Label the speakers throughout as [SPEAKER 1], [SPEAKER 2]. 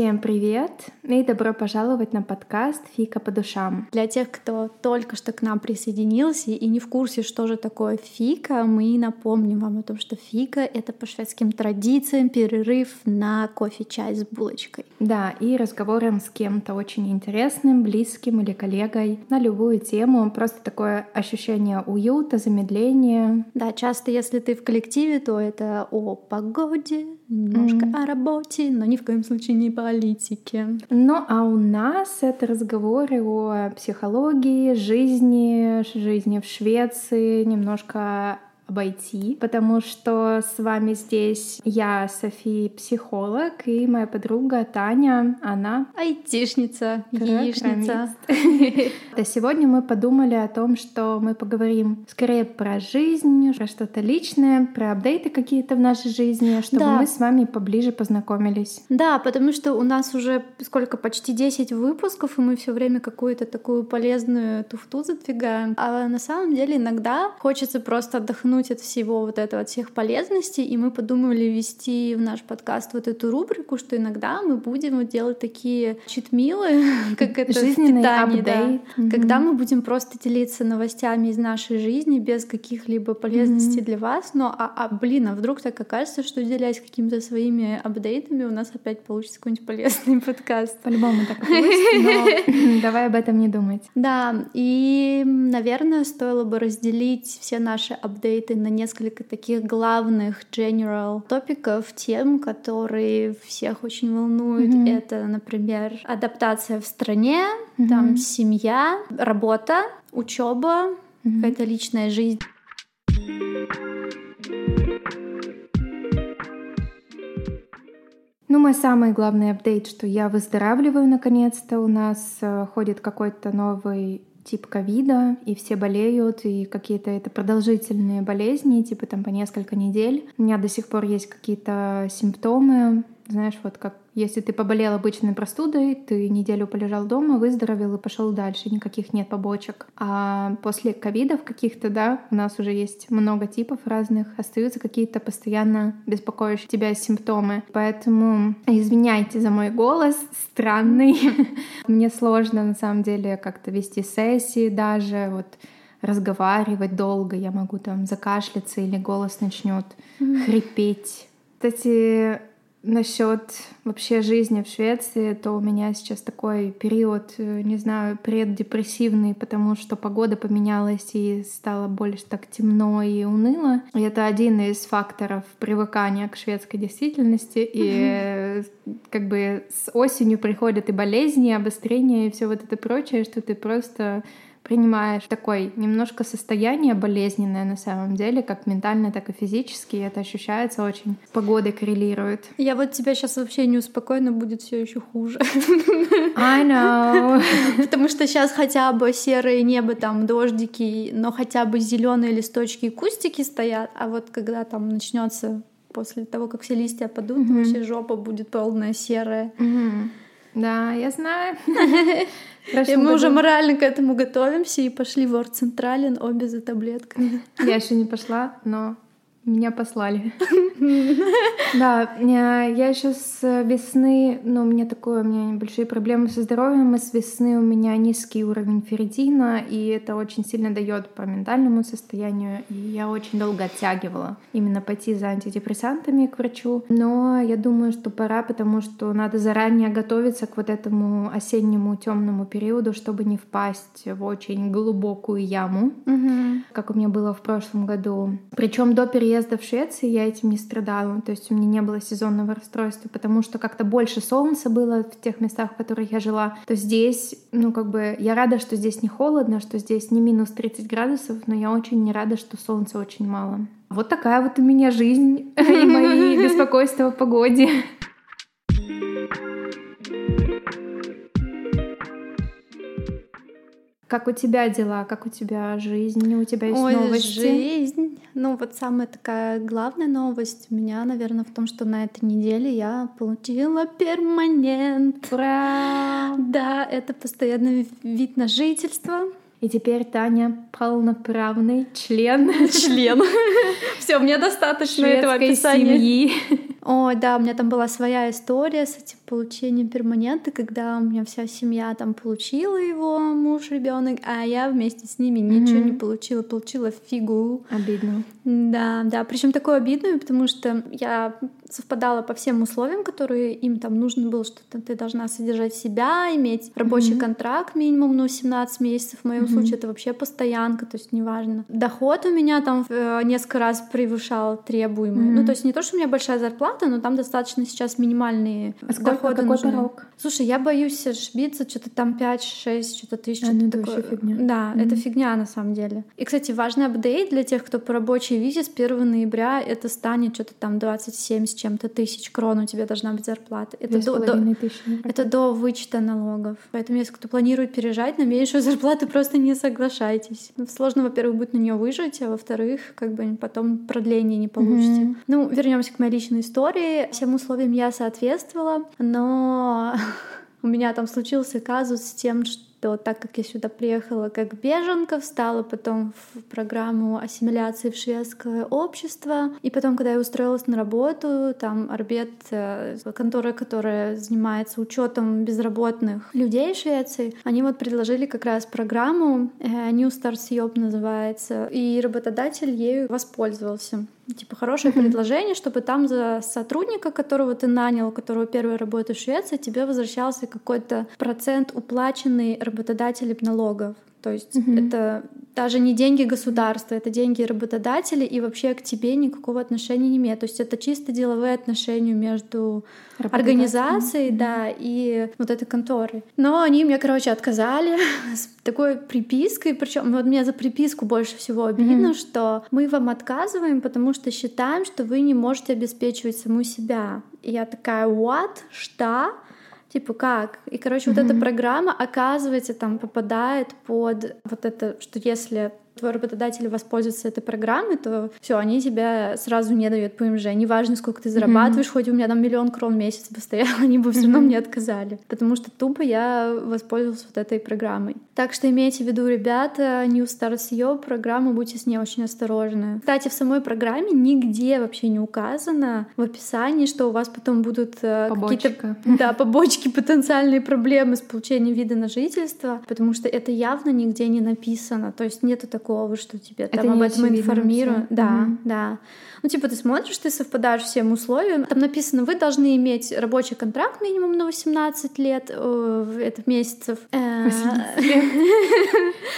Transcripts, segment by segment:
[SPEAKER 1] Всем привет и добро пожаловать на подкаст «Фика по душам».
[SPEAKER 2] Для тех, кто только что к нам присоединился и не в курсе, что же такое fika, мы напомним вам о том, что fika — это по шведским традициям перерыв на кофе-чай с булочкой.
[SPEAKER 1] Да, и разговором с кем-то очень интересным, близким или коллегой на любую тему. Просто такое ощущение уюта, замедления.
[SPEAKER 2] Да, часто, если ты в коллективе, то это о погоде, немножко mm-hmm. о работе, но ни в коем случае не политике.
[SPEAKER 1] Ну а у нас это разговоры о психологии, жизни, жизни в Швеции, немножко обойти, потому что с вами здесь я, София, психолог, и моя подруга Таня, она
[SPEAKER 2] айтишница, яичница.
[SPEAKER 1] Да, сегодня мы подумали о том, что мы поговорим скорее про жизнь, про что-то личное, про апдейты какие-то в нашей жизни, чтобы да. мы с вами поближе познакомились.
[SPEAKER 2] Да, потому что у нас уже сколько, почти 10 выпусков, и мы все время какую-то такую полезную туфту задвигаем. А на самом деле иногда хочется просто отдохнуть отдохнуть от всего вот этого, от всех полезностей, и мы подумали ввести в наш подкаст вот эту рубрику, что иногда мы будем делать такие читмилы, как это
[SPEAKER 1] Жизненный питание, да,
[SPEAKER 2] mm-hmm. когда мы будем просто делиться новостями из нашей жизни без каких-либо полезностей mm-hmm. для вас, но, а, а, блин, а вдруг так окажется, что делясь какими-то своими апдейтами, у нас опять получится какой-нибудь полезный подкаст.
[SPEAKER 1] По-любому так будет, но давай об этом не думать.
[SPEAKER 2] Да, и, наверное, стоило бы разделить все наши апдейты апдейты на несколько таких главных general топиков, тем, которые всех очень волнуют. Mm-hmm. Это, например, адаптация в стране, mm-hmm. там семья, работа, учеба, mm-hmm. какая-то личная жизнь.
[SPEAKER 1] Ну, мой самый главный апдейт, что я выздоравливаю наконец-то. У нас э, ходит какой-то новый тип ковида, и все болеют, и какие-то это продолжительные болезни, типа там по несколько недель. У меня до сих пор есть какие-то симптомы, знаешь, вот как если ты поболел обычной простудой, ты неделю полежал дома, выздоровел и пошел дальше, никаких нет побочек. А после ковидов каких-то, да, у нас уже есть много типов разных, остаются какие-то постоянно беспокоящие тебя симптомы. Поэтому извиняйте за мой голос странный. Мне сложно на самом деле как-то вести сессии даже, вот разговаривать долго, я могу там закашляться или голос начнет хрипеть. Кстати, Насчет вообще жизни в Швеции, то у меня сейчас такой период, э, не знаю, преддепрессивный, потому что погода поменялась и стало больше так темно и уныло. И это один из факторов привыкания к шведской действительности. И mm-hmm. как бы с осенью приходят и болезни, и обострения, и все вот это прочее, что ты просто принимаешь такое немножко состояние болезненное на самом деле, как ментально, так и физически, и это ощущается очень. Погода коррелирует.
[SPEAKER 2] Я вот тебя сейчас вообще не успокоена, будет все еще хуже.
[SPEAKER 1] I know.
[SPEAKER 2] Потому что сейчас хотя бы серое небо, там дождики, но хотя бы зеленые листочки и кустики стоят, а вот когда там начнется после того, как все листья падут, mm-hmm. вообще жопа будет полная серая.
[SPEAKER 1] Mm-hmm. Да, я знаю.
[SPEAKER 2] И мы уже морально к этому готовимся и пошли в Оргцентрален обе за таблетками.
[SPEAKER 1] Я еще не пошла, но меня послали. Да, я еще с весны, ну, у меня такое, у меня небольшие проблемы со здоровьем, и с весны у меня низкий уровень ферритина, и это очень сильно дает по ментальному состоянию, и я очень долго оттягивала именно пойти за антидепрессантами к врачу, но я думаю, что пора, потому что надо заранее готовиться к вот этому осеннему темному периоду, чтобы не впасть в очень глубокую яму, как у меня было в прошлом году. Причем до переезда в Швецию я этим не страдала, то есть у меня не было сезонного расстройства, потому что как-то больше солнца было в тех местах, в которых я жила, то здесь, ну как бы, я рада, что здесь не холодно, что здесь не минус 30 градусов, но я очень не рада, что солнца очень мало. Вот такая вот у меня жизнь и мои беспокойства о погоде. Как у тебя дела? Как у тебя жизнь? У тебя есть
[SPEAKER 2] Ой,
[SPEAKER 1] новости?
[SPEAKER 2] жизнь. Ну вот самая такая главная новость у меня, наверное, в том, что на этой неделе я получила перманент.
[SPEAKER 1] Ура!
[SPEAKER 2] Да, это постоянный вид на жительство.
[SPEAKER 1] И теперь Таня полноправный член.
[SPEAKER 2] Член. Все, мне достаточно этого описания. семьи. О, да, у меня там была своя история с этим получением перманента, когда у меня вся семья там получила его, муж, ребенок, а я вместе с ними ничего не получила, получила фигу.
[SPEAKER 1] Обидно.
[SPEAKER 2] Да, да, причем такое обидное, потому что я совпадала по всем условиям, которые им там нужно было, что ты должна содержать себя, иметь рабочий mm-hmm. контракт минимум, ну, 17 месяцев. В моем mm-hmm. случае это вообще постоянка, то есть неважно. Доход у меня там э, несколько раз превышал требуемый. Mm-hmm. Ну, то есть не то, что у меня большая зарплата, но там достаточно сейчас минимальные
[SPEAKER 1] а сколько, доходы какой нужны. порог?
[SPEAKER 2] Слушай, я боюсь ошибиться, что-то там 5-6, что-то тысяч.
[SPEAKER 1] А, ну, это такое. фигня.
[SPEAKER 2] Да, mm-hmm. это фигня на самом деле. И, кстати, важный апдейт для тех, кто по рабочей визе с 1 ноября это станет что-то там 27 с чем-то тысяч крон у тебя должна быть зарплата. Это до, до, тысячи, это до вычета налогов. Поэтому, если кто планирует переезжать на меньшую зарплату, просто не соглашайтесь. Ну, сложно, во-первых, будет на нее выжить, а во-вторых, как бы потом продление не получите. Mm-hmm. Ну, вернемся к моей личной истории. Всем условиям я соответствовала, но у меня там случился казус с тем, что то так как я сюда приехала как беженка, встала потом в программу ассимиляции в шведское общество, и потом, когда я устроилась на работу, там Арбет, э, контора, которая занимается учетом безработных людей в Швеции, они вот предложили как раз программу э, New Stars Job называется, и работодатель ею воспользовался типа хорошее mm-hmm. предложение, чтобы там за сотрудника, которого ты нанял, у которого первая работа в Швеции, тебе возвращался какой-то процент уплаченный работодателем налогов. То есть mm-hmm. это даже не деньги государства, это деньги работодателя, и вообще к тебе никакого отношения не имеет. То есть это чисто деловые отношения между организацией, да, и вот этой конторой. Но они мне, короче, отказали с такой припиской, причем вот мне за приписку больше всего обидно, mm-hmm. что мы вам отказываем, потому что считаем, что вы не можете обеспечивать саму себя. И я такая, what? Что? Типа как? И, короче, mm-hmm. вот эта программа, оказывается, там попадает под вот это, что если твой работодатель воспользуется этой программой, то все, они тебя сразу не дают ПМЖ. Неважно, сколько ты зарабатываешь, mm-hmm. хоть у меня там миллион крон в месяц бы стоял, они бы все равно mm-hmm. мне отказали. Потому что тупо я воспользовалась вот этой программой. Так что имейте в виду, ребята, New Start SEO программу, будьте с ней очень осторожны. Кстати, в самой программе нигде вообще не указано в описании, что у вас потом будут э, какие-то да, побочки, потенциальные проблемы с получением вида на жительство, потому что это явно нигде не написано. То есть нету такого такого, что тебе это там об этом информируют. Да, mm-hmm. да. Ну, типа, ты смотришь, ты совпадаешь всем условиям. Там написано, вы должны иметь рабочий контракт минимум на 18 лет, э, это месяцев. Э,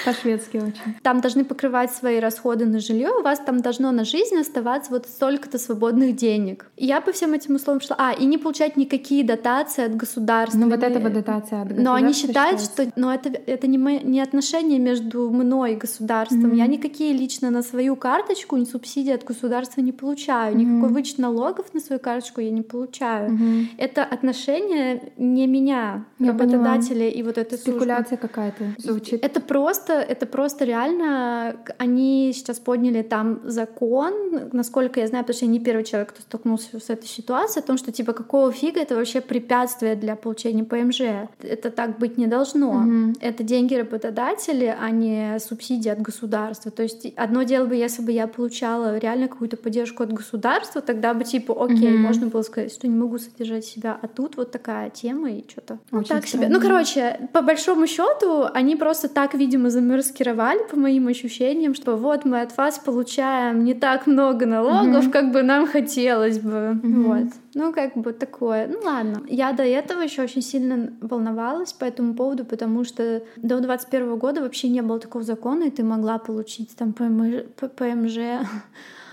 [SPEAKER 1] По-шведски очень.
[SPEAKER 2] Там должны покрывать свои расходы на жилье, у вас там должно на жизнь оставаться вот столько-то свободных денег. Я по всем этим условиям шла. А, и не получать никакие дотации от государства.
[SPEAKER 1] Ну, вот этого дотация от государства.
[SPEAKER 2] Но они считают, что но это, это не, не отношения между мной и государством. Mm-hmm. Я никакие лично на свою карточку ни субсидии от государства не получаю. Mm-hmm. Никакой вычет налогов на свою карточку я не получаю. Mm-hmm. Это отношение не меня, я работодателя поняла. и вот этой
[SPEAKER 1] Спекуляция какая-то звучит.
[SPEAKER 2] Это просто, это просто реально... Они сейчас подняли там закон, насколько я знаю, потому что я не первый человек, кто столкнулся с этой ситуацией, о том, что типа какого фига это вообще препятствие для получения ПМЖ. Это так быть не должно. Mm-hmm. Это деньги работодателя, а не субсидии от государства. То есть одно дело бы, если бы я получала реально какую-то поддержку от государства, тогда бы типа, окей, mm-hmm. можно было сказать, что не могу содержать себя, а тут вот такая тема и что-то ну, так себе. Ну, короче, по большому счету они просто так, видимо, замаскировали, по моим ощущениям, что вот мы от вас получаем не так много налогов, mm-hmm. как бы нам хотелось бы. Mm-hmm. Вот. Ну, как бы такое. Ну ладно. Я до этого еще очень сильно волновалась по этому поводу, потому что до 21 года вообще не было такого закона, и ты могла получить там ПМЖ, ПМЖ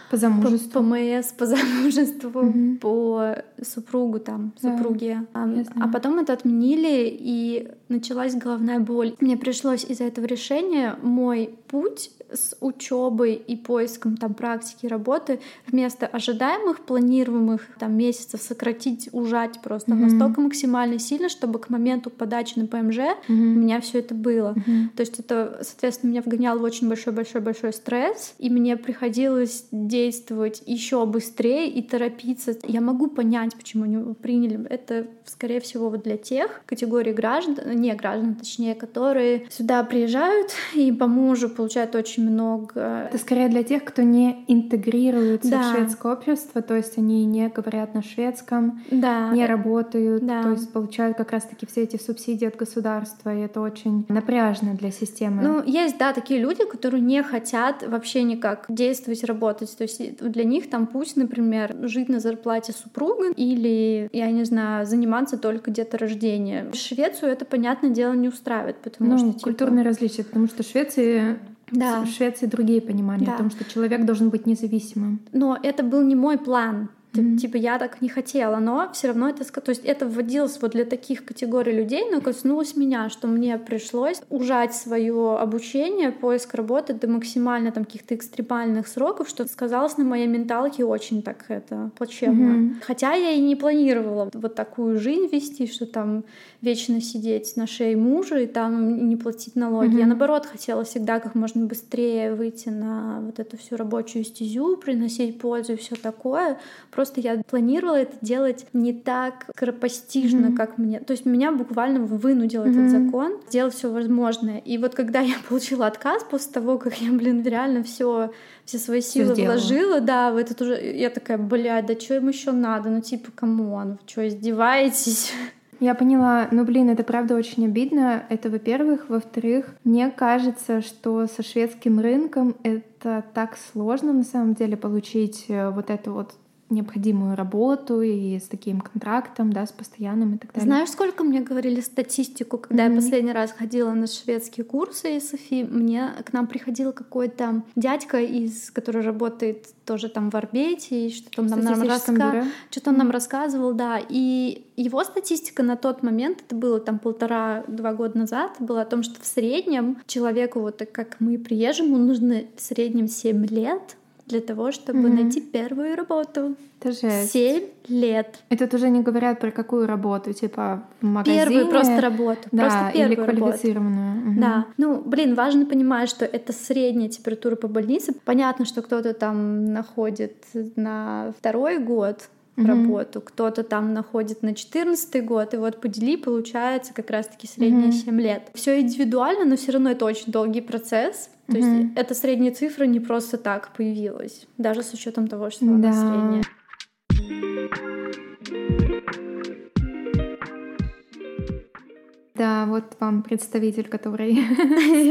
[SPEAKER 1] по замужеству.
[SPEAKER 2] По, МС, по замужеству, угу. по супругу там, да, супруге. А, а потом это отменили, и началась головная боль. Мне пришлось из-за этого решения мой путь с учебой и поиском там практики работы вместо ожидаемых планируемых там месяцев сократить, ужать просто mm-hmm. настолько максимально сильно, чтобы к моменту подачи на ПМЖ mm-hmm. у меня все это было. Mm-hmm. То есть это, соответственно, меня вгоняло в очень большой большой большой стресс, и мне приходилось действовать еще быстрее и торопиться. Я могу понять, почему они приняли. Это, скорее всего, вот для тех категорий граждан, не граждан, точнее, которые сюда приезжают и по мужу получают очень много.
[SPEAKER 1] Это скорее для тех, кто не интегрируется да. в шведское общество, то есть они не говорят на шведском, да. не работают, да. то есть получают как раз-таки все эти субсидии от государства, и это очень напряжно для системы.
[SPEAKER 2] Ну, есть, да, такие люди, которые не хотят вообще никак действовать, работать. То есть для них там путь, например, жить на зарплате супруга или, я не знаю, заниматься только деторождением. Швецию это, понятное дело, не устраивает, потому
[SPEAKER 1] ну,
[SPEAKER 2] что... Типа...
[SPEAKER 1] культурные различия, потому что в Швеции да. В Швеции другие понимания да. о том, что человек должен быть независимым.
[SPEAKER 2] Но это был не мой план. Mm-hmm. Типа я так не хотела, но все равно это, то есть это вводилось вот для таких категорий людей, но коснулось меня, что мне пришлось ужать свое обучение, поиск работы до максимально там каких-то экстремальных сроков, что сказалось на моей менталке очень так это плачевно. Mm-hmm. Хотя я и не планировала вот такую жизнь вести, что там вечно сидеть на шее мужа и там не платить налоги. Mm-hmm. Я наоборот хотела всегда как можно быстрее выйти на вот эту всю рабочую стезю, приносить пользу и все такое Просто я планировала это делать не так скоропостижно, mm-hmm. как мне. То есть меня буквально вынудил mm-hmm. этот закон сделать все возможное. И вот когда я получила отказ после того, как я, блин, реально все все свои силы все вложила, да, в этот уже я такая, блядь, да что им еще надо? Ну типа, come on, вы что, издеваетесь?
[SPEAKER 1] Я поняла, ну блин, это правда очень обидно. Это, во-первых. Во-вторых, мне кажется, что со шведским рынком это так сложно на самом деле получить э, вот эту вот необходимую работу и с таким контрактом, да, с постоянным и так далее.
[SPEAKER 2] Знаешь, сколько мне говорили статистику, когда mm-hmm. я последний раз ходила на шведские курсы из Софи, мне к нам приходил какой-то дядька, из, который работает тоже там в Орбете, и что-то он нам, нам, раска... что-то он нам рассказывал, да, и его статистика на тот момент, это было там полтора-два года назад, была о том, что в среднем человеку, вот так как мы приезжему, нужно в среднем 7 лет для того, чтобы mm-hmm. найти первую работу.
[SPEAKER 1] Это жесть.
[SPEAKER 2] Семь лет.
[SPEAKER 1] И тут уже не говорят про какую работу, типа в магазине.
[SPEAKER 2] Первую просто работу.
[SPEAKER 1] Да,
[SPEAKER 2] просто
[SPEAKER 1] первую или квалифицированную.
[SPEAKER 2] Работу. Угу. Да. Ну, блин, важно понимать, что это средняя температура по больнице. Понятно, что кто-то там находит на второй год, mm-hmm. работу, кто-то там находит на 14 год, и вот подели, получается как раз-таки средние mm-hmm. 7 лет. Все индивидуально, но все равно это очень долгий процесс. То mm-hmm. есть эта средняя цифра не просто так появилась, даже с учетом того, что она средняя.
[SPEAKER 1] Да, вот вам представитель, который,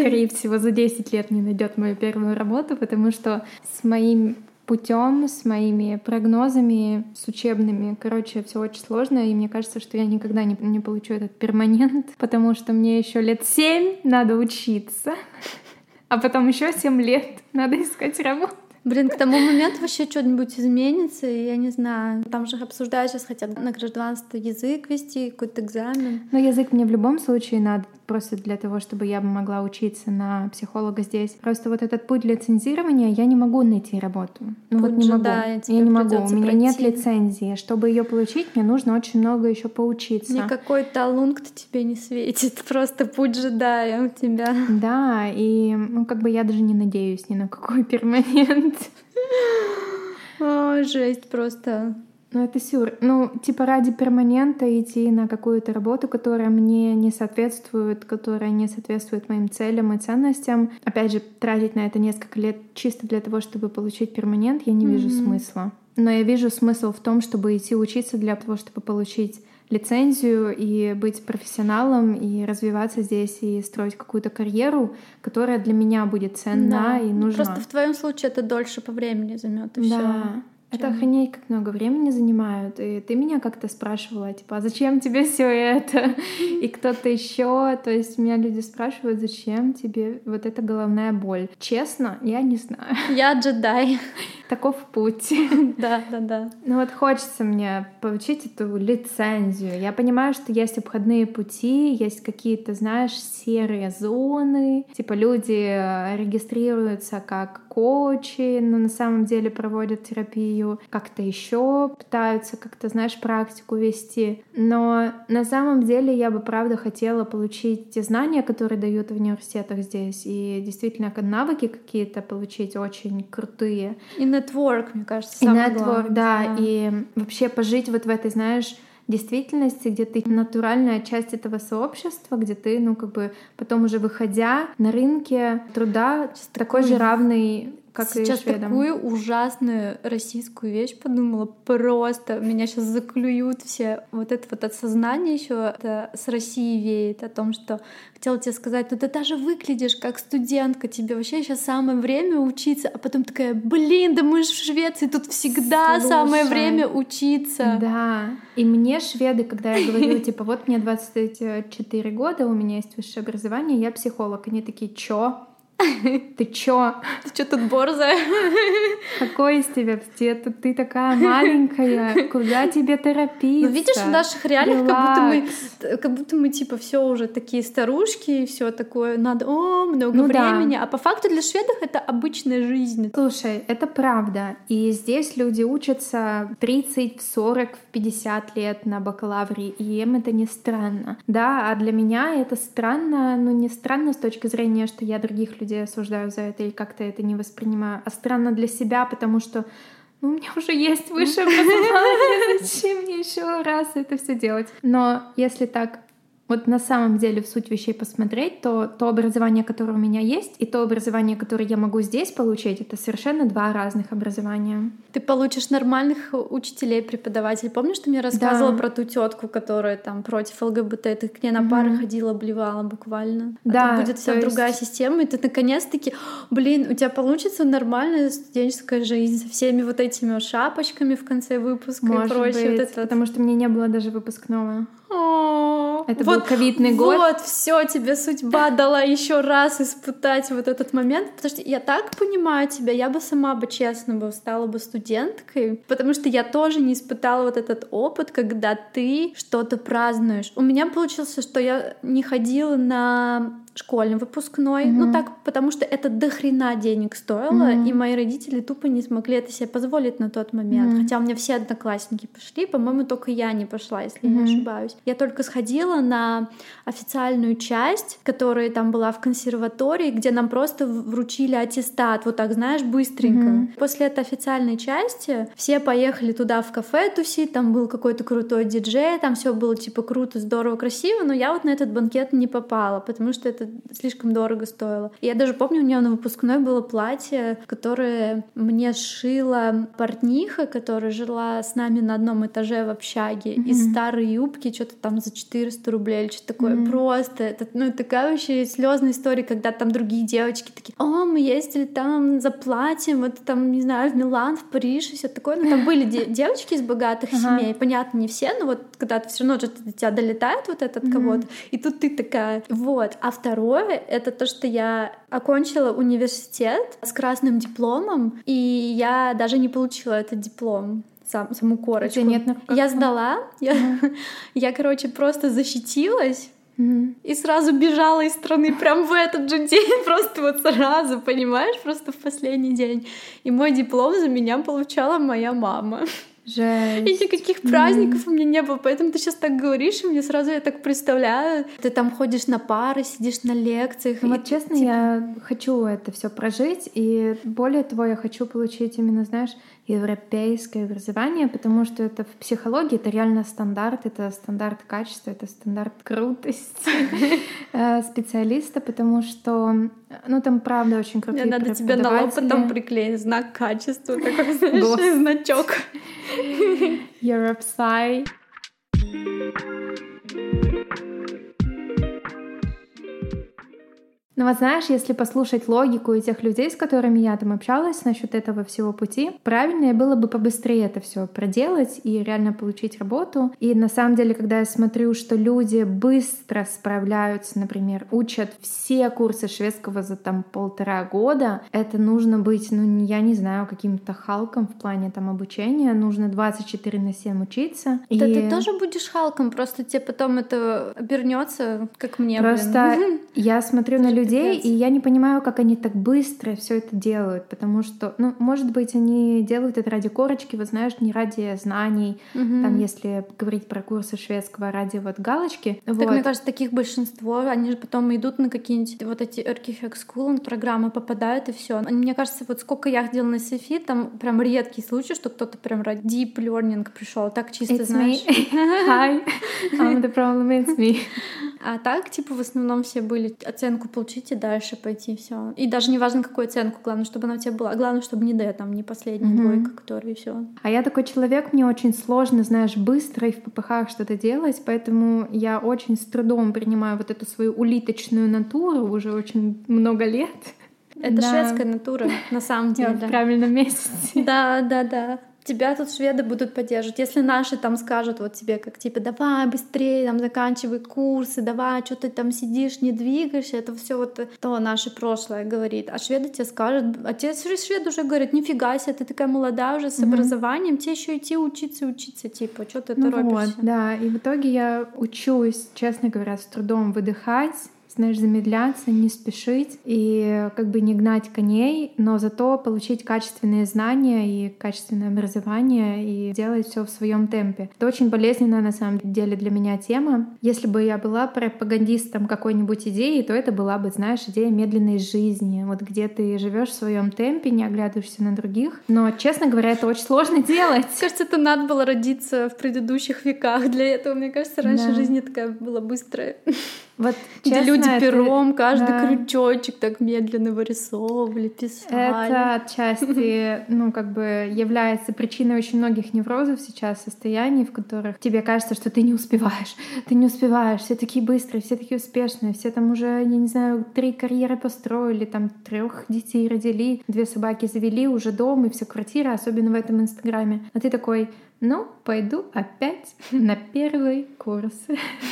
[SPEAKER 1] скорее всего, за 10 лет не найдет мою первую работу, потому что с моим путем, с моими прогнозами, с учебными. Короче, все очень сложно, и мне кажется, что я никогда не, не получу этот перманент, потому что мне еще лет семь надо учиться, а потом еще семь лет надо искать работу.
[SPEAKER 2] Блин, к тому моменту вообще что-нибудь изменится, я не знаю. Там же обсуждают сейчас хотят на гражданство язык вести, какой-то экзамен.
[SPEAKER 1] Но язык мне в любом случае надо просто для того, чтобы я могла учиться на психолога здесь. Просто вот этот путь лицензирования я не могу найти работу. Ну путь вот не могу. я не могу. У меня пройти. нет лицензии. Чтобы ее получить, мне нужно очень много еще поучиться.
[SPEAKER 2] Никакой талунг-то тебе не светит. Просто путь джедая у тебя.
[SPEAKER 1] Да, и ну как бы я даже не надеюсь ни на какой перманент.
[SPEAKER 2] О, жесть просто.
[SPEAKER 1] Ну, это сюр. Ну, типа ради перманента идти на какую-то работу, которая мне не соответствует, которая не соответствует моим целям и ценностям. Опять же, тратить на это несколько лет чисто для того, чтобы получить перманент, я не mm-hmm. вижу смысла. Но я вижу смысл в том, чтобы идти учиться для того, чтобы получить лицензию и быть профессионалом и развиваться здесь и строить какую-то карьеру, которая для меня будет ценна да. и нужна.
[SPEAKER 2] Просто в твоем случае это дольше по времени займет и
[SPEAKER 1] да. все. Это охренеть как много времени занимают. И ты меня как-то спрашивала, типа, а зачем тебе все это? И кто-то еще. То есть меня люди спрашивают, зачем тебе вот эта головная боль. Честно, я не знаю.
[SPEAKER 2] Я джедай.
[SPEAKER 1] Таков путь.
[SPEAKER 2] Да, да, да.
[SPEAKER 1] Ну вот хочется мне получить эту лицензию. Я понимаю, что есть обходные пути, есть какие-то, знаешь, серые зоны. Типа люди э, регистрируются как коучи, но на самом деле проводят терапию, как-то еще пытаются как-то, знаешь, практику вести. Но на самом деле я бы, правда, хотела получить те знания, которые дают в университетах здесь, и действительно навыки какие-то получить очень крутые.
[SPEAKER 2] И нетворк, мне кажется,
[SPEAKER 1] самое И нетворк, да, да, и вообще пожить вот в этой, знаешь, действительности, где ты натуральная часть этого сообщества, где ты, ну, как бы потом уже выходя на рынке труда, такой же равный как
[SPEAKER 2] сейчас такую ужасную российскую вещь подумала. Просто меня сейчас заклюют все. Вот это вот осознание еще это с России веет о том, что хотела тебе сказать, ну ты даже выглядишь как студентка, тебе вообще сейчас самое время учиться, а потом такая, блин, да мы же в Швеции, тут всегда Слушай, самое время учиться.
[SPEAKER 1] Да, и мне шведы, когда я говорю, типа, вот мне 24 года, у меня есть высшее образование, я психолог, они такие, чё? Ты чё?
[SPEAKER 2] Ты чё тут борзая?
[SPEAKER 1] Какой из тебя цвет? Ты такая маленькая. Куда тебе торопиться?
[SPEAKER 2] Ну, видишь, в наших реалиях как будто мы, как будто мы типа все уже такие старушки и все такое. Надо, о, много ну, времени. Да. А по факту для шведов это обычная жизнь.
[SPEAKER 1] Слушай, это правда. И здесь люди учатся 30, 40, 50 лет на бакалавре, и им это не странно. Да, а для меня это странно, но не странно с точки зрения, что я других людей людей осуждаю за это или как-то это не воспринимаю, а странно для себя, потому что ну, у меня уже есть высшее образование, зачем мне еще раз это все делать? Но если так вот на самом деле в суть вещей посмотреть, то то образование, которое у меня есть, и то образование, которое я могу здесь получить, это совершенно два разных образования.
[SPEAKER 2] Ты получишь нормальных учителей, преподавателей. Помнишь, ты мне рассказывала да. про ту тетку, которая там против ЛГБТ, ты к ней на пары mm-hmm. ходила, обливала буквально. А да. тут будет вся есть... другая система, и ты наконец-таки, блин, у тебя получится нормальная студенческая жизнь со всеми вот этими шапочками в конце выпуска Может и прочее.
[SPEAKER 1] Быть, вот это. Потому что мне не было даже выпускного. Это вот, был ковидный год.
[SPEAKER 2] Вот, все, тебе судьба дала еще раз испытать вот этот момент. Потому что я так понимаю тебя, я бы сама бы честно бы стала бы студенткой, потому что я тоже не испытала вот этот опыт, когда ты что-то празднуешь. У меня получилось, что я не ходила на школьный выпускной. Mm-hmm. Ну так, потому что это дохрена денег стоило, mm-hmm. и мои родители тупо не смогли это себе позволить на тот момент. Mm-hmm. Хотя у меня все одноклассники пошли, по-моему, только я не пошла, если mm-hmm. не ошибаюсь. Я только сходила на официальную часть, которая там была в консерватории, где нам просто вручили аттестат, вот так, знаешь, быстренько. Mm-hmm. После этой официальной части все поехали туда в кафе тусить, там был какой-то крутой диджей, там все было типа круто, здорово, красиво, но я вот на этот банкет не попала, потому что это слишком дорого стоило. И я даже помню, у нее на выпускной было платье, которое мне шила портниха, которая жила с нами на одном этаже в общаге, mm-hmm. из старой юбки, что-то там за 400 рублей или что-то такое. Mm-hmm. Просто, это, ну, такая вообще слезная история, когда там другие девочки такие, о, мы ездили там за платьем, вот там, не знаю, в Милан, в Париж и все такое. Ну, там были девочки из богатых семей, понятно, не все, но вот когда ты все равно до тебя долетает вот этот кого-то, и тут ты такая, вот. А второй Второе — это то, что я окончила университет с красным дипломом, и я даже не получила этот диплом сам, саму корочку.
[SPEAKER 1] нет
[SPEAKER 2] я сдала, я, я, короче, просто защитилась, И сразу бежала из страны прям в этот же день, просто вот сразу, понимаешь, просто в последний день. И мой диплом за меня получала моя мама.
[SPEAKER 1] Жесть.
[SPEAKER 2] И никаких праздников mm. у меня не было. Поэтому ты сейчас так говоришь, и мне сразу я так представляю. Ты там ходишь на пары, сидишь на лекциях.
[SPEAKER 1] Ну, вот честно, типа... я хочу это все прожить. И более того, я хочу получить именно, знаешь, европейское образование, потому что это в психологии это реально стандарт, это стандарт качества, это стандарт крутости э, специалиста, потому что, ну там правда очень крутые
[SPEAKER 2] Мне надо тебе на лоб потом приклеить знак качества, такой, знаешь, значок.
[SPEAKER 1] Europe Psy. Ну вот знаешь, если послушать логику и тех людей, с которыми я там общалась насчет этого всего пути, правильнее было бы побыстрее это все проделать и реально получить работу. И на самом деле, когда я смотрю, что люди быстро справляются, например, учат все курсы шведского за там полтора года, это нужно быть, ну, я не знаю, каким-то халком в плане там обучения, нужно 24 на 7 учиться.
[SPEAKER 2] Да и... ты тоже будешь халком, просто тебе потом это обернется, как мне.
[SPEAKER 1] Просто блин. я смотрю на людей, людей, и я не понимаю, как они так быстро все это делают, потому что, ну, может быть, они делают это ради корочки, вот знаешь, не ради знаний, угу. там, если говорить про курсы шведского, ради вот галочки.
[SPEAKER 2] Так,
[SPEAKER 1] вот.
[SPEAKER 2] мне кажется, таких большинство, они же потом идут на какие-нибудь вот эти Architect School программы, попадают и все. Мне кажется, вот сколько я ходила на СФИ, там прям редкий случай, что кто-то прям ради deep learning пришел, так чисто
[SPEAKER 1] it's
[SPEAKER 2] знаешь.
[SPEAKER 1] Me. Hi, I'm the problem, it's me.
[SPEAKER 2] А так, типа, в основном все были оценку получить и дальше пойти все. И даже не важно, какую оценку, главное, чтобы она у тебя была. Главное, чтобы не Д, там, не последняя mm-hmm. двойка, которая все.
[SPEAKER 1] А я такой человек, мне очень сложно, знаешь, быстро и в ППХ что-то делать, поэтому я очень с трудом принимаю вот эту свою улиточную натуру уже очень много лет.
[SPEAKER 2] Это да. шведская натура, на самом деле.
[SPEAKER 1] Я в правильном месте.
[SPEAKER 2] Да, да, да тебя тут шведы будут поддерживать. Если наши там скажут вот тебе, как типа, давай быстрее, там заканчивай курсы, давай, что ты там сидишь, не двигаешься, это все вот то наше прошлое говорит. А шведы тебе скажут, а те шведы уже говорят, нифига себе, ты такая молодая уже с mm-hmm. образованием, тебе еще идти учиться, учиться, типа, что ты ну торопишься.
[SPEAKER 1] Вот, да, и в итоге я учусь, честно говоря, с трудом выдыхать, знаешь, замедляться, не спешить и как бы не гнать коней, но зато получить качественные знания и качественное образование и делать все в своем темпе. Это очень болезненная на самом деле для меня тема. Если бы я была пропагандистом какой-нибудь идеи, то это была бы, знаешь, идея медленной жизни, вот где ты живешь в своем темпе, не оглядываешься на других. Но, честно говоря, это очень сложно делать.
[SPEAKER 2] Кажется, это надо было родиться в предыдущих веках для этого. Мне кажется, раньше да. жизнь такая была быстрая.
[SPEAKER 1] Вот,
[SPEAKER 2] честно, Где люди это... пером каждый да. крючочек так медленно вырисовывали, писали.
[SPEAKER 1] Это отчасти, ну, как бы является причиной очень многих неврозов сейчас, состояний, в которых тебе кажется, что ты не успеваешь, ты не успеваешь, все такие быстрые, все такие успешные, все там уже, я не знаю, три карьеры построили, там трех детей родили, две собаки завели, уже дом и все квартира, особенно в этом инстаграме. А ты такой, ну, пойду опять на первый курс.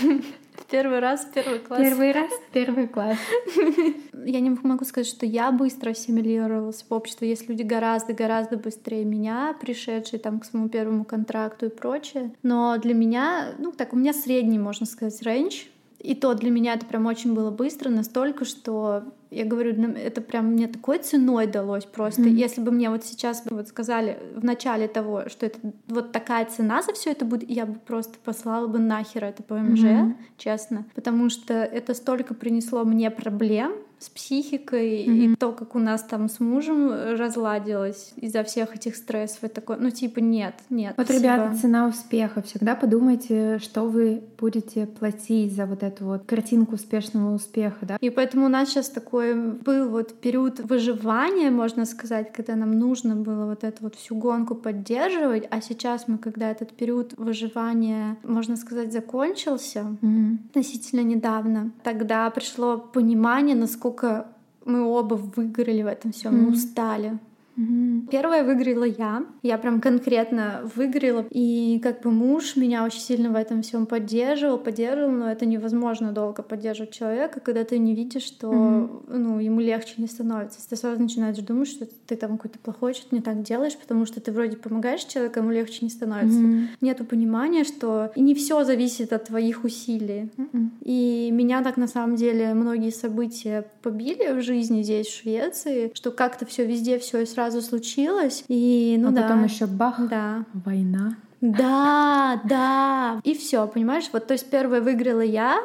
[SPEAKER 2] Первый раз, первый класс.
[SPEAKER 1] Первый раз, первый класс.
[SPEAKER 2] Я не могу сказать, что я быстро ассимилировалась в общество. Есть люди гораздо-гораздо быстрее меня, пришедшие там к своему первому контракту и прочее. Но для меня, ну так, у меня средний, можно сказать, рейндж и то для меня это прям очень было быстро, настолько, что я говорю, это прям мне такой ценой далось просто. Mm-hmm. Если бы мне вот сейчас вот сказали в начале того, что это вот такая цена за все это будет, я бы просто послала бы нахер это ПМЖ, mm-hmm. честно. Потому что это столько принесло мне проблем, с психикой mm-hmm. и то, как у нас там с мужем разладилось из-за всех этих стрессов и такое. Ну, типа, нет, нет.
[SPEAKER 1] Вот, спасибо. ребята, цена успеха. Всегда подумайте, что вы будете платить за вот эту вот картинку успешного успеха, да?
[SPEAKER 2] И поэтому у нас сейчас такой был вот период выживания, можно сказать, когда нам нужно было вот эту вот всю гонку поддерживать, а сейчас мы, когда этот период выживания, можно сказать, закончился mm-hmm. относительно недавно, тогда пришло понимание, насколько насколько мы оба выиграли в этом всем, mm-hmm. мы устали.
[SPEAKER 1] Mm-hmm.
[SPEAKER 2] Первая выиграла я. Я прям конкретно выиграла. И как бы муж меня очень сильно в этом всем поддерживал, поддерживал, но это невозможно долго поддерживать человека, когда ты не видишь, что mm-hmm. ну, ему легче не становится. Ты сразу начинаешь думать, что ты там какой-то плохой, что-то не так делаешь, потому что ты вроде помогаешь человеку, ему легче не становится. Mm-hmm. Нету понимания, что не все зависит от твоих усилий.
[SPEAKER 1] Mm-hmm.
[SPEAKER 2] И меня так на самом деле многие события побили в жизни здесь, в Швеции, что как-то все везде все и сразу сразу случилось. И, ну
[SPEAKER 1] а
[SPEAKER 2] да.
[SPEAKER 1] потом еще бах,
[SPEAKER 2] да.
[SPEAKER 1] война.
[SPEAKER 2] Да, да. И все, понимаешь? Вот, то есть первое выиграла я,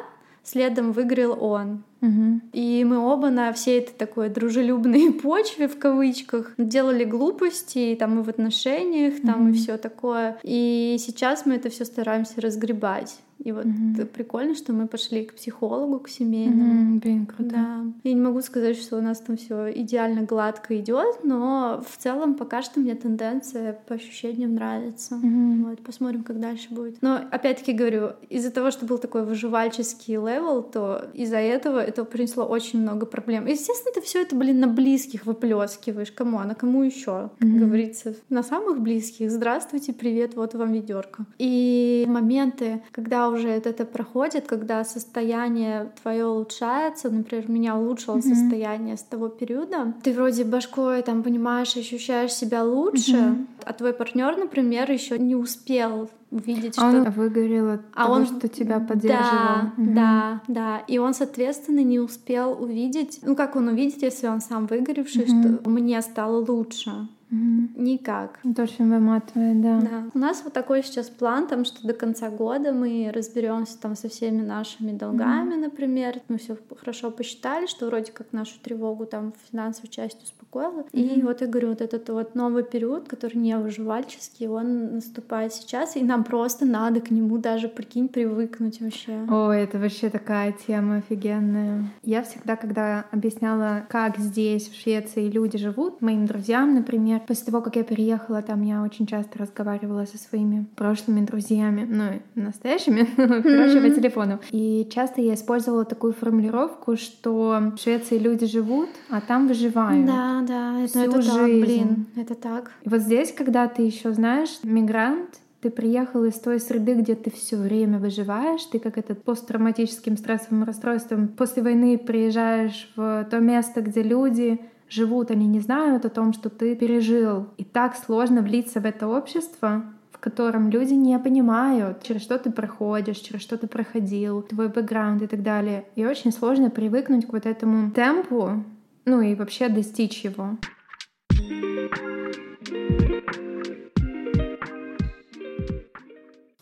[SPEAKER 2] следом выиграл он.
[SPEAKER 1] Угу.
[SPEAKER 2] И мы оба на всей этой такой дружелюбной почве в кавычках делали глупости, там и в отношениях, там угу. и все такое. И сейчас мы это все стараемся разгребать. И вот mm-hmm. прикольно, что мы пошли к психологу, к семейному.
[SPEAKER 1] Mm-hmm, блин, круто.
[SPEAKER 2] Да. Я не могу сказать, что у нас там все идеально гладко идет, но в целом пока что мне тенденция по ощущениям нравится. Mm-hmm. Вот, посмотрим, как дальше будет. Но опять-таки говорю, из-за того, что был такой выживальческий level, то из-за этого это принесло очень много проблем. Естественно, ты все это, блин, на близких выплескиваешь. Кому? А на кому еще? Как mm-hmm. говорится, на самых близких. Здравствуйте, привет, вот вам ведерко. И моменты, когда уже это проходит, когда состояние твое улучшается, например, у меня улучшилось mm-hmm. состояние с того периода, ты вроде башкой там понимаешь, ощущаешь себя лучше, mm-hmm. а твой партнер, например, еще не успел увидеть,
[SPEAKER 1] а что... Он выгорел от а того, он... что тебя поддерживал.
[SPEAKER 2] Да, угу. да, да. И он, соответственно, не успел увидеть... Ну, как он увидит, если он сам выгоревший, угу. что мне стало лучше? Угу. Никак.
[SPEAKER 1] Это очень выматывает, да.
[SPEAKER 2] да. У нас вот такой сейчас план, там, что до конца года мы разберемся там со всеми нашими долгами, угу. например. Мы все хорошо посчитали, что вроде как нашу тревогу там в финансовой части успокоило. Угу. И вот я говорю, вот этот вот новый период, который не выживальческий, он наступает сейчас, и нам просто надо к нему даже, прикинь, привыкнуть вообще.
[SPEAKER 1] Ой, это вообще такая тема офигенная. Я всегда, когда объясняла, как здесь, в Швеции, люди живут, моим друзьям, например, После того, как я переехала, там я очень часто разговаривала со своими прошлыми друзьями, ну, настоящими, короче, по телефону. И часто я использовала такую формулировку, что в Швеции люди живут, а там выживают.
[SPEAKER 2] Да, да, это, так, блин, это так.
[SPEAKER 1] И вот здесь, когда ты еще знаешь, мигрант, ты приехал из той среды, где ты все время выживаешь, ты как этот посттравматическим стрессовым расстройством после войны приезжаешь в то место, где люди живут, они не знают о том, что ты пережил. И так сложно влиться в это общество, в котором люди не понимают, через что ты проходишь, через что ты проходил, твой бэкграунд и так далее. И очень сложно привыкнуть к вот этому темпу, ну и вообще достичь его.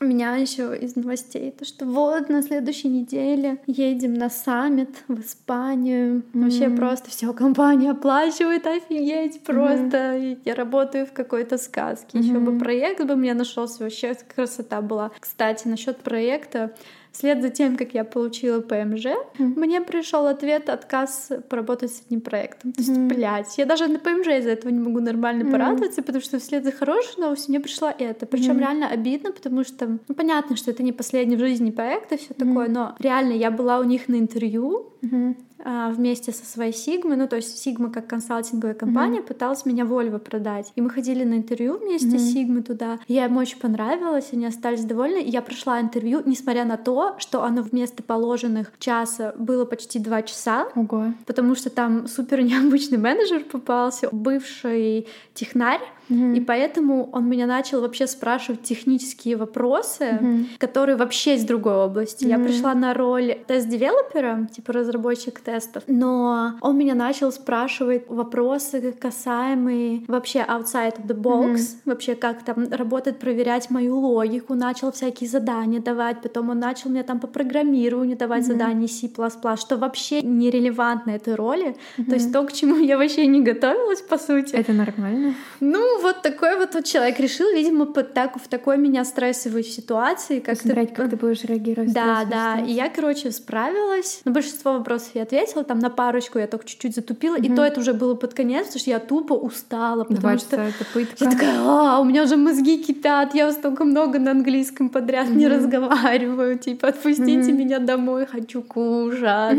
[SPEAKER 2] Меня еще из новостей то, что вот на следующей неделе едем на саммит в Испанию. Mm-hmm. Вообще просто все компания оплачивает, офигеть, просто mm-hmm. я работаю в какой-то сказке. Mm-hmm. Еще бы проект бы мне нашелся, вообще красота была. Кстати, насчет проекта Вслед за тем, как я получила ПМЖ, mm-hmm. мне пришел ответ отказ поработать с одним проектом. То есть, mm-hmm. блядь, я даже на ПМЖ из-за этого не могу нормально mm-hmm. порадоваться, потому что вслед за хорошей новостью мне пришла это. Причем mm-hmm. реально обидно, потому что, ну, понятно, что это не последний в жизни проект и все mm-hmm. такое, но реально я была у них на интервью, mm-hmm. Вместе со своей Сигмой, ну то есть Сигма как консалтинговая компания mm-hmm. пыталась меня Вольво продать. И мы ходили на интервью вместе mm-hmm. с Сигмой туда. Я им очень понравилась, они остались довольны. И я прошла интервью, несмотря на то, что оно вместо положенных часа было почти два часа.
[SPEAKER 1] Ого.
[SPEAKER 2] Потому что там супер необычный менеджер попался, бывший технарь, Mm-hmm. И поэтому он меня начал вообще спрашивать технические вопросы, mm-hmm. которые вообще из другой области. Mm-hmm. Я пришла на роль тест-девелопера, типа разработчик тестов, но он меня начал спрашивать вопросы, касаемые вообще outside of the box, mm-hmm. вообще как там работает, проверять мою логику, начал всякие задания давать, потом он начал мне там по программированию давать mm-hmm. задания C++, что вообще нерелевантно этой роли, mm-hmm. то есть то, к чему я вообще не готовилась, по сути.
[SPEAKER 1] Это нормально?
[SPEAKER 2] Ну, вот такой вот, вот человек решил, видимо, под так, в такой меня стрессовой ситуации.
[SPEAKER 1] Как Посмотреть, ты... как ты будешь реагировать.
[SPEAKER 2] Да, да. И я, короче, справилась. На большинство вопросов я ответила. Там на парочку я только чуть-чуть затупила. Угу. И то это уже было под конец, потому что я тупо устала. Потому
[SPEAKER 1] Два
[SPEAKER 2] что
[SPEAKER 1] это пытка.
[SPEAKER 2] Я такая, а, у меня уже мозги кипят, я столько много на английском подряд угу. не разговариваю. Типа, отпустите угу. меня домой, хочу кушать.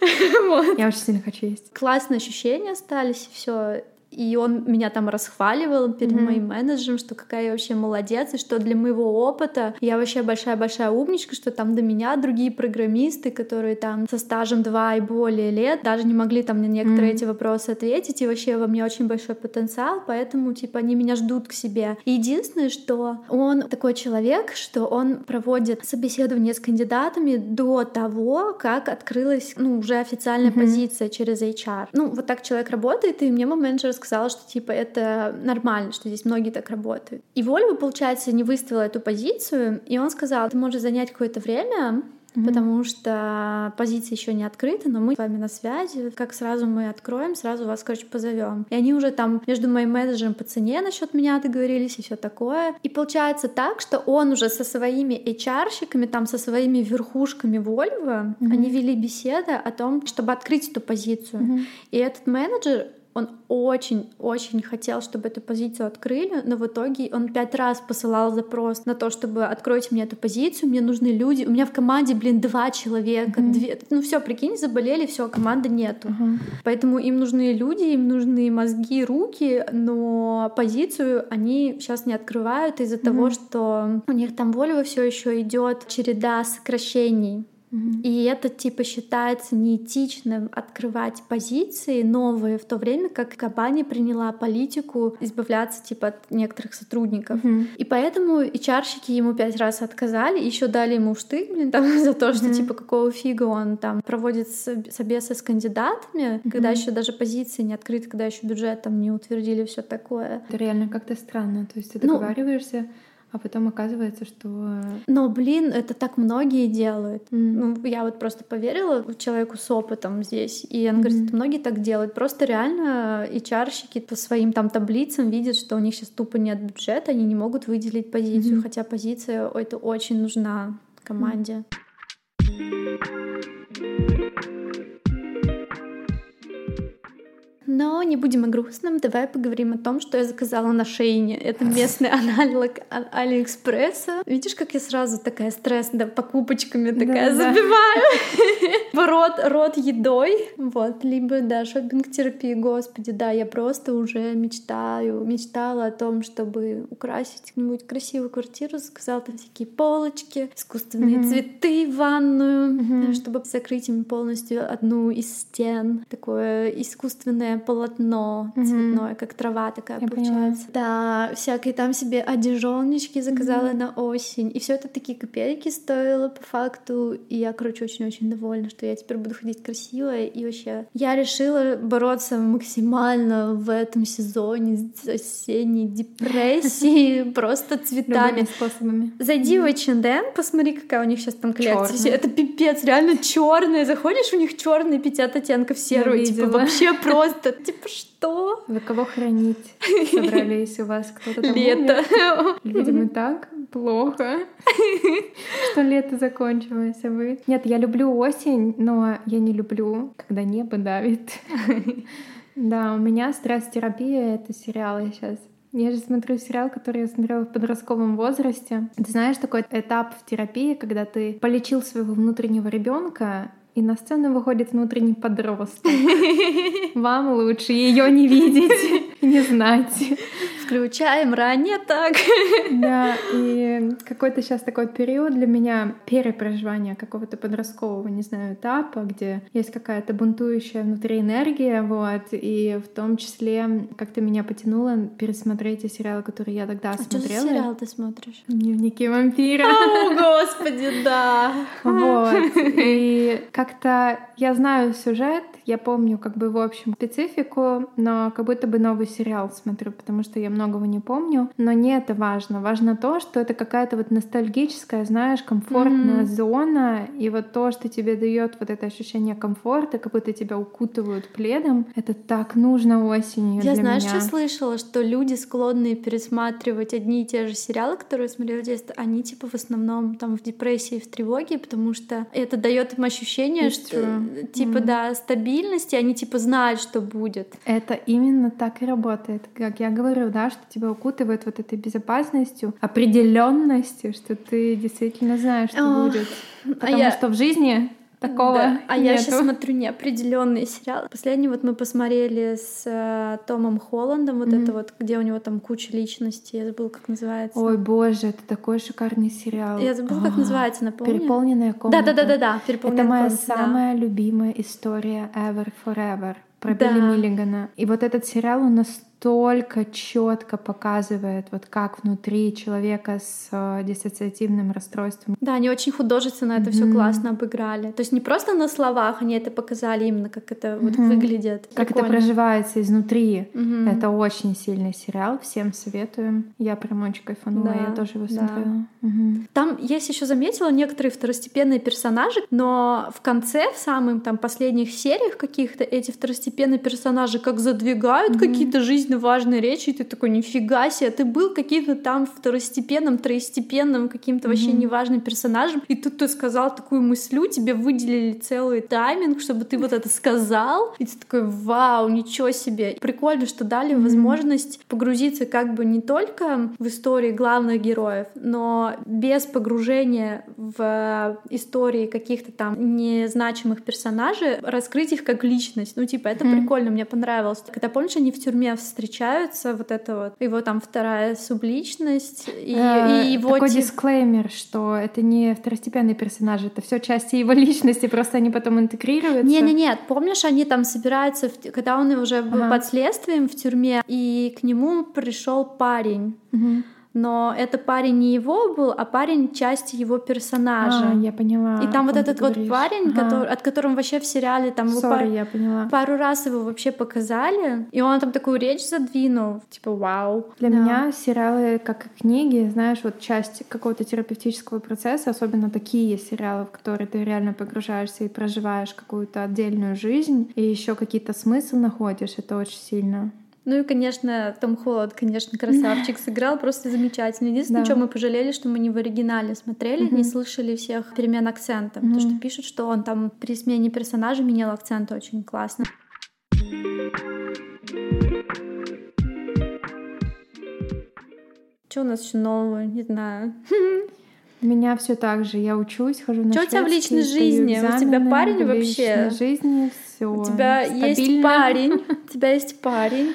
[SPEAKER 1] Я очень сильно хочу есть.
[SPEAKER 2] Классные ощущения остались, все и он меня там расхваливал перед mm-hmm. моим менеджером, что какая я вообще молодец, и что для моего опыта я вообще большая-большая умничка, что там до меня другие программисты, которые там со стажем два и более лет, даже не могли там на некоторые mm-hmm. эти вопросы ответить, и вообще во мне очень большой потенциал, поэтому, типа, они меня ждут к себе. И единственное, что он такой человек, что он проводит собеседование с кандидатами до того, как открылась, ну, уже официальная mm-hmm. позиция через HR. Ну, вот так человек работает, и мне мой менеджер сказала, что типа это нормально, что здесь многие так работают. И Вольво, получается, не выставила эту позицию, и он сказал, ты можешь занять какое-то время, mm-hmm. потому что позиция еще не открыта, но мы с вами на связи. Как сразу мы откроем, сразу вас, короче, позовем. И они уже там между моим менеджером по цене насчет меня договорились и все такое. И получается так, что он уже со своими HR-щиками, там со своими верхушками Вольво, mm-hmm. они вели беседы о том, чтобы открыть эту позицию. Mm-hmm. И этот менеджер он очень-очень хотел, чтобы эту позицию открыли, но в итоге он пять раз посылал запрос на то, чтобы откройте мне эту позицию, мне нужны люди. У меня в команде, блин, два человека, mm-hmm. две. Ну все, прикинь, заболели, все, команды нету. Mm-hmm. Поэтому им нужны люди, им нужны мозги, руки, но позицию они сейчас не открывают из-за mm-hmm. того, что у них там Volvo все еще идет череда сокращений. И это типа считается неэтичным открывать позиции новые, в то время как компания приняла политику избавляться типа от некоторых сотрудников. Mm-hmm. И поэтому HR-щики ему пять раз отказали, еще дали ему штык, блин, там за то, что mm-hmm. типа какого фига он там проводит собесы с кандидатами, mm-hmm. когда еще даже позиции не открыты, когда еще бюджет там не утвердили, все такое.
[SPEAKER 1] Это реально как-то странно. То есть ты ну, договариваешься. Ну, а потом оказывается, что...
[SPEAKER 2] Но, блин, это так многие делают. Mm. Ну, я вот просто поверила человеку с опытом здесь, и он mm. говорит, это многие так делают. Просто реально HR-щики по своим там таблицам видят, что у них сейчас тупо нет бюджета, они не могут выделить позицию, mm-hmm. хотя позиция это очень нужна команде. Mm. Но не будем о грустном, давай поговорим о том, что я заказала на Шейне. Это местный аналог Алиэкспресса. Видишь, как я сразу такая стресс, да, покупочками такая да, забиваю. Да. рот, рот едой. Вот, либо, да, шопинг-терапия, господи, да, я просто уже мечтаю, мечтала о том, чтобы украсить какую-нибудь красивую квартиру, заказала там всякие полочки, искусственные mm-hmm. цветы в ванную, mm-hmm. чтобы закрыть им полностью одну из стен. Такое искусственное полотно mm-hmm. цветное, как трава такая Я получается. Поняла. Да, всякие там себе одежоночки заказала mm-hmm. на осень. И все это такие копейки стоило по факту. И я, короче, очень-очень довольна, что я теперь буду ходить красивая. И вообще, я решила бороться максимально в этом сезоне с осенней депрессией, просто цветами.
[SPEAKER 1] способами.
[SPEAKER 2] Зайди в H&M, посмотри, какая у них сейчас там коллекция. Это пипец, реально черные. Заходишь, у них черные 50 оттенков серого. Типа вообще просто типа что?
[SPEAKER 1] Вы кого хранить собрались? У вас кто-то там
[SPEAKER 2] Лето.
[SPEAKER 1] Людям и так плохо, что лето закончилось, а вы... Нет, я люблю осень, но я не люблю, когда небо давит. Да, у меня стресс-терапия — это сериалы сейчас. Я же смотрю сериал, который я смотрела в подростковом возрасте. Ты знаешь такой этап в терапии, когда ты полечил своего внутреннего ребенка, и на сцену выходит внутренний подросток. Вам лучше ее не видеть, не знать.
[SPEAKER 2] Включаем ранее так.
[SPEAKER 1] Да, и какой-то сейчас такой период для меня перепроживания какого-то подросткового, не знаю, этапа, где есть какая-то бунтующая внутри энергия, вот, и в том числе как-то меня потянуло пересмотреть те сериалы, которые я тогда
[SPEAKER 2] а
[SPEAKER 1] смотрела.
[SPEAKER 2] Что сериал ты смотришь?
[SPEAKER 1] Дневники вампира.
[SPEAKER 2] О, господи, да.
[SPEAKER 1] Вот. И как-то я знаю сюжет, я помню как бы в общем специфику, но как будто бы новый сериал смотрю, потому что я многого не помню. Но не это важно. Важно то, что это какая-то вот ностальгическая, знаешь, комфортная mm-hmm. зона, и вот то, что тебе дает вот это ощущение комфорта, как будто тебя укутывают пледом, это так нужно осенью
[SPEAKER 2] Я
[SPEAKER 1] для
[SPEAKER 2] знаешь,
[SPEAKER 1] меня.
[SPEAKER 2] что слышала, что люди склонные пересматривать одни и те же сериалы, которые я смотрела в детстве, они типа в основном там в депрессии, в тревоге, потому что это дает им ощущение, It's что true. типа mm-hmm. да стабильности, они типа знают, что будет.
[SPEAKER 1] Это именно так и работает, как я говорю, да, что тебя укутывает вот этой безопасностью, определенностью, что ты действительно знаешь, что О, будет. А Потому а я... что в жизни такого. Да.
[SPEAKER 2] А
[SPEAKER 1] нету.
[SPEAKER 2] я сейчас смотрю неопределенный сериал. Последний вот мы посмотрели с э, Томом Холландом, вот mm-hmm. это вот, где у него там куча личностей. Я забыла, как называется.
[SPEAKER 1] Ой, боже, это такой шикарный сериал.
[SPEAKER 2] Я забыла, как называется, напомню.
[SPEAKER 1] Переполненная комната.
[SPEAKER 2] Да, да, да, да, да.
[SPEAKER 1] Это моя комната, самая да. любимая история ever forever про да. Билли Миллигана. И вот этот сериал, он настолько настолько четко показывает, вот как внутри человека с э, диссоциативным расстройством.
[SPEAKER 2] Да, они очень художественно это mm-hmm. все классно обыграли. То есть не просто на словах, они это показали именно, как это вот mm-hmm. выглядит.
[SPEAKER 1] Как Прикольно. это проживается изнутри. Mm-hmm. Это очень сильный сериал, всем советуем. Я прям очень кайфанула, да, я тоже его смотрела.
[SPEAKER 2] Да. Угу. Там есть еще заметила некоторые второстепенные персонажи, но в конце, в самых там последних сериях каких-то эти второстепенные персонажи как задвигают mm-hmm. какие-то жизненно важные речи, и ты такой, нифига себе, ты был каким-то там второстепенным, троестепенным, каким-то mm-hmm. вообще неважным персонажем, и тут ты сказал такую мыслю, тебе выделили целый тайминг, чтобы ты вот это сказал, и ты такой, вау, ничего себе. Прикольно, что дали mm-hmm. возможность погрузиться как бы не только в истории главных героев, но без погружения в истории каких-то там незначимых персонажей, раскрыть их как личность. Ну, типа, это mm-hmm. прикольно, мне понравилось. Когда, помнишь, они в тюрьме встречаются, вот это вот, его там вторая субличность, и,
[SPEAKER 1] э, и его... Такой тип... дисклеймер, что это не второстепенный персонаж, это все части его личности, просто они потом интегрируются.
[SPEAKER 2] Не-не-нет, помнишь, они там собираются, в... когда он уже был ага. под следствием в тюрьме, и к нему пришел парень. Угу но это парень не его был, а парень части его персонажа.
[SPEAKER 1] А, я поняла.
[SPEAKER 2] И там вот этот вот парень, ага. который, от которого вообще в сериале там
[SPEAKER 1] Sorry, пар... я поняла.
[SPEAKER 2] пару раз его вообще показали, и он там такую речь задвинул, типа вау.
[SPEAKER 1] Для да. меня сериалы, как и книги, знаешь, вот часть какого-то терапевтического процесса, особенно такие сериалы, в которые ты реально погружаешься и проживаешь какую-то отдельную жизнь, и еще какие-то смыслы находишь, это очень сильно.
[SPEAKER 2] Ну и, конечно, Том Холланд, конечно, красавчик, сыграл просто замечательно. Единственное, да. что мы пожалели, что мы не в оригинале смотрели, угу. не слышали всех перемен акцента. Угу. Потому что пишут, что он там при смене персонажа менял акцент очень классно. Что у нас еще нового? Не знаю.
[SPEAKER 1] У меня все так же. Я учусь, хожу на
[SPEAKER 2] Что у тебя в личной жизни? У тебя парень вообще?
[SPEAKER 1] В личной жизни все.
[SPEAKER 2] У тебя стабильно. есть парень. У тебя есть парень.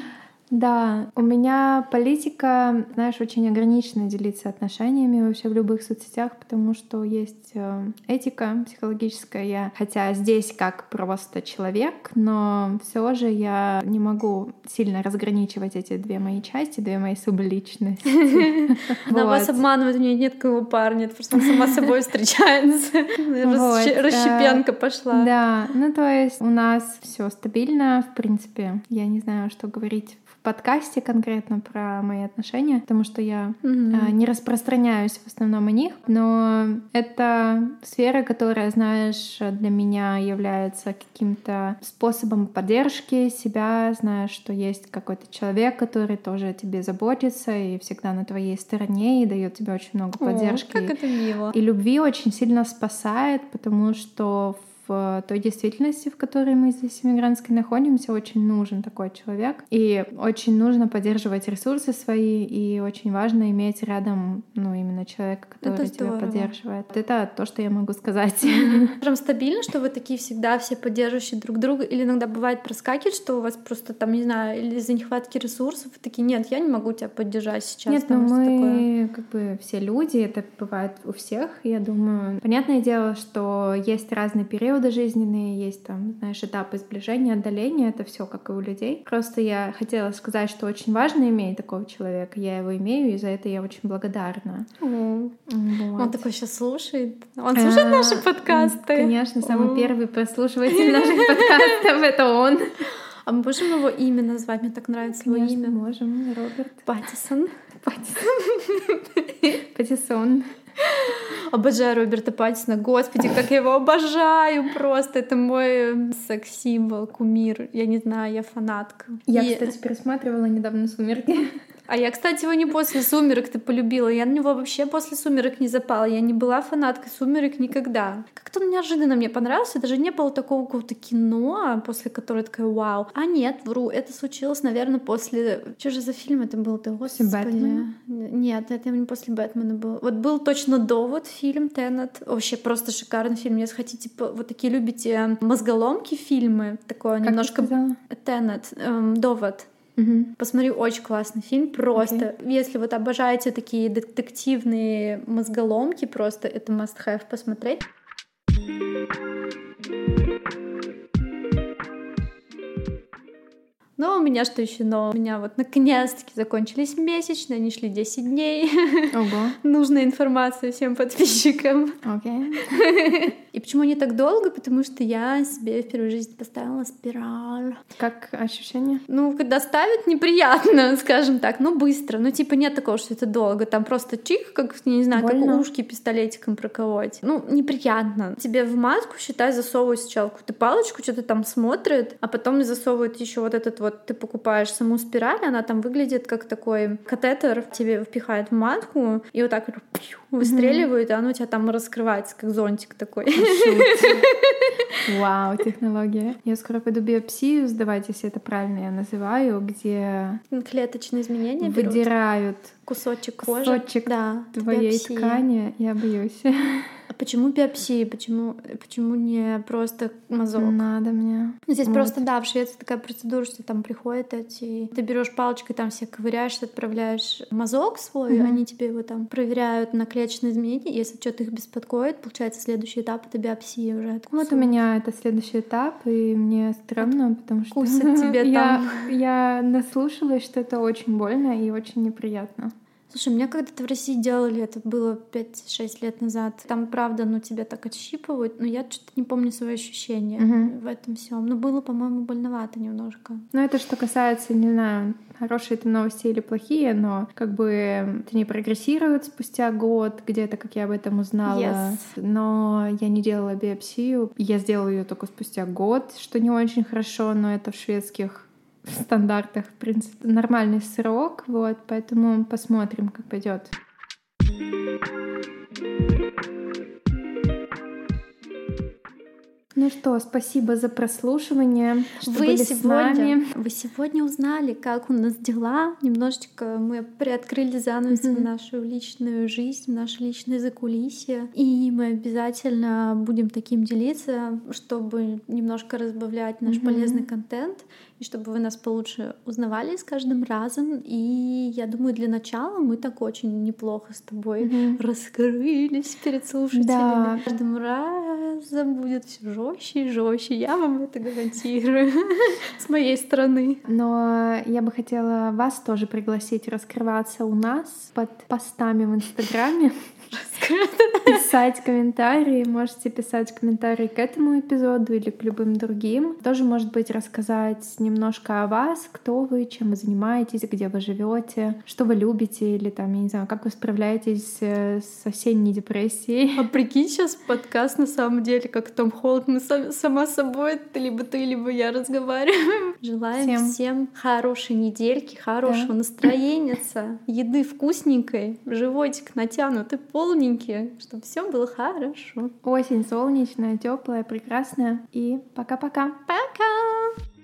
[SPEAKER 1] Да, у меня политика, знаешь, очень ограниченно делиться отношениями вообще в любых соцсетях, потому что есть э, этика психологическая. Я, хотя здесь как просто человек, но все же я не могу сильно разграничивать эти две мои части, две мои субличности.
[SPEAKER 2] На вас обманывают, у нее нет кого парня, это просто сама собой встречается. Расщепенка пошла.
[SPEAKER 1] Да, ну то есть у нас все стабильно, в принципе. Я не знаю, что говорить подкасте конкретно про мои отношения, потому что я mm-hmm. не распространяюсь в основном о них, но это сфера, которая, знаешь, для меня является каким-то способом поддержки себя, знаешь, что есть какой-то человек, который тоже о тебе заботится и всегда на твоей стороне и дает тебе очень много поддержки.
[SPEAKER 2] О, как это мило.
[SPEAKER 1] И любви очень сильно спасает, потому что в той действительности, в которой мы здесь иммигрантской находимся, очень нужен такой человек. И очень нужно поддерживать ресурсы свои, и очень важно иметь рядом, ну, именно человека, который тебя поддерживает. Это то, что я могу сказать.
[SPEAKER 2] Прям стабильно, что вы такие всегда все поддерживающие друг друга, или иногда бывает проскакивает, что у вас просто там, не знаю, или из-за нехватки ресурсов, такие, нет, я не могу тебя поддержать сейчас.
[SPEAKER 1] Нет, но ну, мы такое... как бы все люди, это бывает у всех, я думаю. Понятное дело, что есть разные периоды, периоды жизненные, есть там, знаешь, этапы сближения, отдаления, это все как и у людей. Просто я хотела сказать, что очень важно иметь такого человека, я его имею, и за это я очень благодарна.
[SPEAKER 2] Mm. Вот. Он такой сейчас слушает. Он слушает а, наши подкасты.
[SPEAKER 1] Конечно, самый первый прослушиватель наших подкастов — это он.
[SPEAKER 2] А мы можем его имя назвать? Мне так нравится его имя.
[SPEAKER 1] можем. Роберт.
[SPEAKER 2] Паттисон.
[SPEAKER 1] Паттисон. Паттисон.
[SPEAKER 2] Обожаю Роберта Паттисона. Господи, как я его обожаю просто. Это мой секс-символ, кумир. Я не знаю, я фанатка.
[SPEAKER 1] Я, и... кстати, пересматривала недавно «Сумерки».
[SPEAKER 2] А я, кстати, его не после «Сумерек» ты полюбила. Я на него вообще после «Сумерек» не запала. Я не была фанаткой «Сумерек» никогда. Как-то он неожиданно мне понравился. Даже не было такого какого-то кино, после которого такая «Вау». А нет, вру. Это случилось, наверное, после... Что же за фильм это был? Ты,
[SPEAKER 1] господи. Бэтмена?
[SPEAKER 2] Нет, это не после Бэтмена был. Вот был точно «Довод» фильм «Теннет». Вообще просто шикарный фильм. Если хотите, вот такие любите мозголомки фильмы, такое как немножко... «Теннет», эм, «Довод».
[SPEAKER 1] Угу.
[SPEAKER 2] Посмотри, очень классный фильм. Просто, okay. если вот обожаете такие детективные мозголомки, просто это must have посмотреть. Но у меня что еще но? У меня вот наконец-таки закончились месячные, они шли 10 дней.
[SPEAKER 1] Ого.
[SPEAKER 2] Нужная информация всем подписчикам.
[SPEAKER 1] Окей.
[SPEAKER 2] И почему не так долго? Потому что я себе в первую жизнь поставила спираль.
[SPEAKER 1] Как ощущение?
[SPEAKER 2] Ну, когда ставят, неприятно, скажем так, ну быстро. Ну, типа, нет такого, что это долго. Там просто чих, как, не знаю,
[SPEAKER 1] Больно?
[SPEAKER 2] как ушки пистолетиком проколоть. Ну, неприятно. Тебе в матку, считай, засовывают сначала какую-то палочку, что-то там смотрит, а потом засовывают еще вот этот вот, ты покупаешь саму спираль, она там выглядит как такой катетер, тебе впихают в матку, и вот так вот выстреливают, и оно у тебя там раскрывается, как зонтик такой.
[SPEAKER 1] Вау, технология. Я скоро пойду биопсию сдавать, если это правильно я называю, где
[SPEAKER 2] Клеточные изменения
[SPEAKER 1] выдирают
[SPEAKER 2] кусочек кожи.
[SPEAKER 1] кусочек
[SPEAKER 2] да,
[SPEAKER 1] твоей ткани. Я боюсь.
[SPEAKER 2] Почему биопсии? Почему, почему не просто мазок?
[SPEAKER 1] Надо мне.
[SPEAKER 2] Ну, Здесь
[SPEAKER 1] Вот.
[SPEAKER 2] просто, да, в Швеции такая процедура, что там приходят эти... Ты берешь палочкой, там все ковыряешь, отправляешь мазок свой,
[SPEAKER 1] Мгм.
[SPEAKER 2] они тебе его там проверяют на клеточные изменения. Если что-то их беспокоит, получается, следующий этап — это биопсия уже.
[SPEAKER 1] Вот у
[SPEAKER 2] откусывают.
[SPEAKER 1] меня это следующий этап, и мне стрёмно, потому что
[SPEAKER 2] Откусят тебе там.
[SPEAKER 1] я наслушалась, что это очень больно и очень неприятно.
[SPEAKER 2] Слушай, мне когда-то в России делали, это было 5-6 лет назад. Там, правда, ну тебя так отщипывают, но я что-то не помню свои ощущения
[SPEAKER 1] Мгм.
[SPEAKER 2] в этом всем. Но было, по-моему, больновато немножко.
[SPEAKER 1] Ну, это что касается, не знаю, хорошие это новости или плохие, но как бы это не прогрессирует спустя год, где-то, как я об этом узнала.
[SPEAKER 2] Yes.
[SPEAKER 1] Но я не делала биопсию. Я сделала ее только спустя год, что не очень хорошо, но это в шведских стандартах, в принципе, нормальный срок, вот, поэтому посмотрим, как пойдет. Ну что, спасибо за прослушивание, что
[SPEAKER 2] Вы
[SPEAKER 1] были с
[SPEAKER 2] сегодня,
[SPEAKER 1] нами.
[SPEAKER 2] вы сегодня узнали, как у нас дела. Немножечко мы приоткрыли занавес в
[SPEAKER 1] Мгм.
[SPEAKER 2] нашу личную жизнь, в наше личное закулисье. И мы обязательно будем таким делиться, чтобы немножко разбавлять наш
[SPEAKER 1] Мгм.
[SPEAKER 2] полезный контент и чтобы вы нас получше узнавали с каждым разом. И я думаю, для начала мы так очень неплохо с тобой
[SPEAKER 1] Мгм.
[SPEAKER 2] раскрылись перед слушателями.
[SPEAKER 1] Да.
[SPEAKER 2] Каждым разом будет все жестче и жестче. Я вам это гарантирую с моей стороны.
[SPEAKER 1] Но я бы хотела вас тоже пригласить раскрываться у нас под постами в Инстаграме, писать комментарии. Можете писать комментарии к этому эпизоду или к любым другим. Тоже, может быть, рассказать немножко о вас, кто вы, чем вы занимаетесь, где вы живете, что вы любите, или там, я не знаю, как вы справляетесь э, с осенней депрессией.
[SPEAKER 2] А прикинь, сейчас подкаст на самом деле, как Том Холд, мы сам- сама собой, ты либо ты, либо я разговариваем. Желаем
[SPEAKER 1] Всем.
[SPEAKER 2] всем, хорошей недельки, хорошего
[SPEAKER 1] Да.
[SPEAKER 2] настроения, еды вкусненькой, животик натянутый, полненький, умненькие, чтобы все было хорошо.
[SPEAKER 1] Осень солнечная, теплая, прекрасная. И пока-пока. Пока! -пока.
[SPEAKER 2] пока!